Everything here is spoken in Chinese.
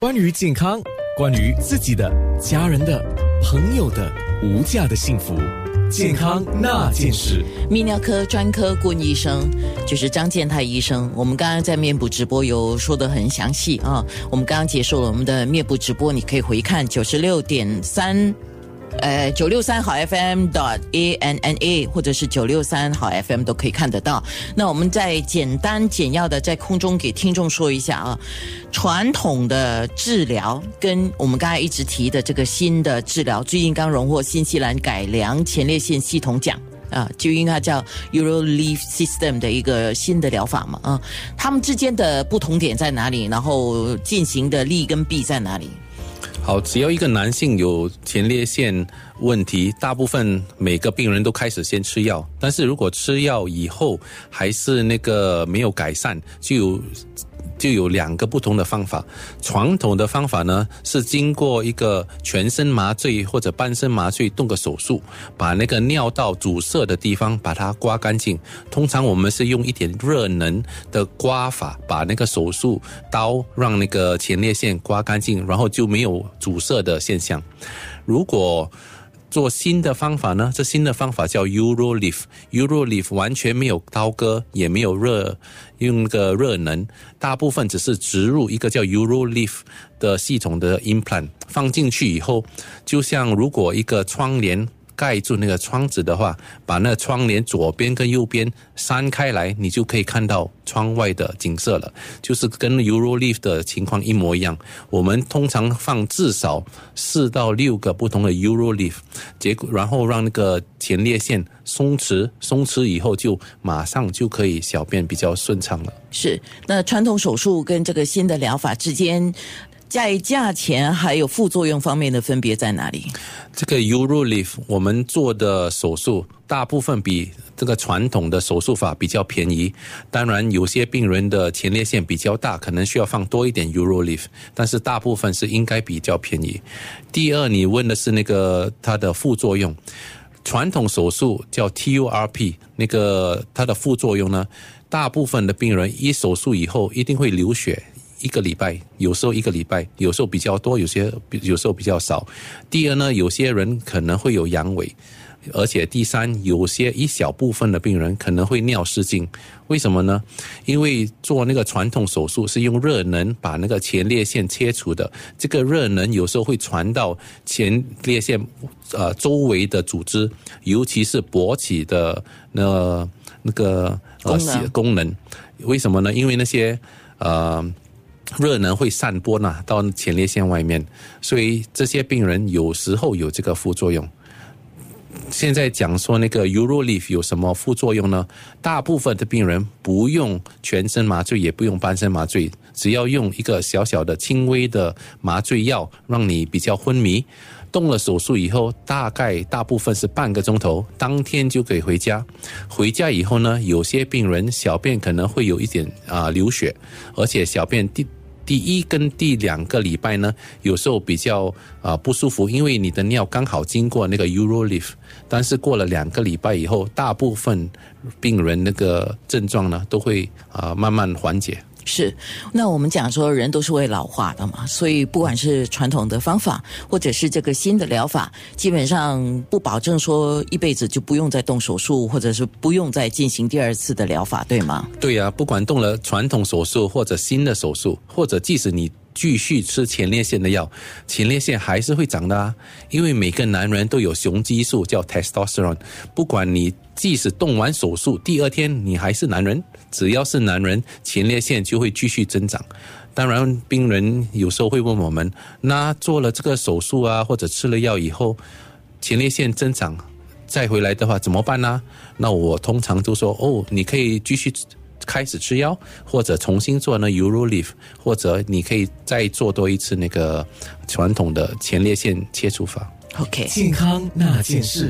关于健康，关于自己的、家人的、朋友的无价的幸福，健康那件事。泌尿科专科顾问医生就是张建泰医生。我们刚刚在面部直播有说的很详细啊。我们刚刚结束了我们的面部直播，你可以回看九十六点三。呃，九六三好 FM dot a n n a 或者是九六三好 FM 都可以看得到。那我们再简单简要的在空中给听众说一下啊，传统的治疗跟我们刚才一直提的这个新的治疗，最近刚荣获新西兰改良前列腺系统奖啊，就因为它叫 Euro Leaf System 的一个新的疗法嘛啊，它们之间的不同点在哪里？然后进行的利跟弊在哪里？好，只要一个男性有前列腺问题，大部分每个病人都开始先吃药。但是如果吃药以后还是那个没有改善，就有。就有两个不同的方法。传统的方法呢，是经过一个全身麻醉或者半身麻醉动个手术，把那个尿道阻塞的地方把它刮干净。通常我们是用一点热能的刮法，把那个手术刀让那个前列腺刮干净，然后就没有阻塞的现象。如果做新的方法呢？这新的方法叫 Euro Leaf，Euro Leaf 完全没有刀割，也没有热，用个热能，大部分只是植入一个叫 Euro Leaf 的系统的 implant，放进去以后，就像如果一个窗帘。盖住那个窗子的话，把那窗帘左边跟右边扇开来，你就可以看到窗外的景色了。就是跟 Euro Lift 的情况一模一样。我们通常放至少四到六个不同的 Euro Lift 结果然后让那个前列腺松弛，松弛以后就马上就可以小便比较顺畅了。是，那传统手术跟这个新的疗法之间。在价钱还有副作用方面的分别在哪里？这个 Urolif 我们做的手术大部分比这个传统的手术法比较便宜。当然，有些病人的前列腺比较大，可能需要放多一点 Urolif，但是大部分是应该比较便宜。第二，你问的是那个它的副作用。传统手术叫 TURP，那个它的副作用呢，大部分的病人一手术以后一定会流血。一个礼拜，有时候一个礼拜，有时候比较多，有些有时候比较少。第二呢，有些人可能会有阳痿，而且第三，有些一小部分的病人可能会尿失禁。为什么呢？因为做那个传统手术是用热能把那个前列腺切除的，这个热能有时候会传到前列腺呃周围的组织，尤其是勃起的那那个呃功能。为什么呢？因为那些呃。热能会散播呢到前列腺外面，所以这些病人有时候有这个副作用。现在讲说那个 Urolif 有什么副作用呢？大部分的病人不用全身麻醉，也不用半身麻醉，只要用一个小小的轻微的麻醉药，让你比较昏迷。动了手术以后，大概大部分是半个钟头，当天就可以回家。回家以后呢，有些病人小便可能会有一点啊流血，而且小便第。第一跟第两个礼拜呢，有时候比较啊不舒服，因为你的尿刚好经过那个 Urolift，但是过了两个礼拜以后，大部分病人那个症状呢都会啊慢慢缓解。是，那我们讲说人都是会老化的嘛，所以不管是传统的方法，或者是这个新的疗法，基本上不保证说一辈子就不用再动手术，或者是不用再进行第二次的疗法，对吗？对呀，不管动了传统手术或者新的手术，或者即使你。继续吃前列腺的药，前列腺还是会长的啊！因为每个男人都有雄激素叫 testosterone，不管你即使动完手术，第二天你还是男人，只要是男人，前列腺就会继续增长。当然，病人有时候会问我们，那做了这个手术啊，或者吃了药以后，前列腺增长再回来的话怎么办呢？那我通常都说，哦，你可以继续。开始吃药，或者重新做呢 Urolift，或者你可以再做多一次那个传统的前列腺切除法。OK，健康那件事。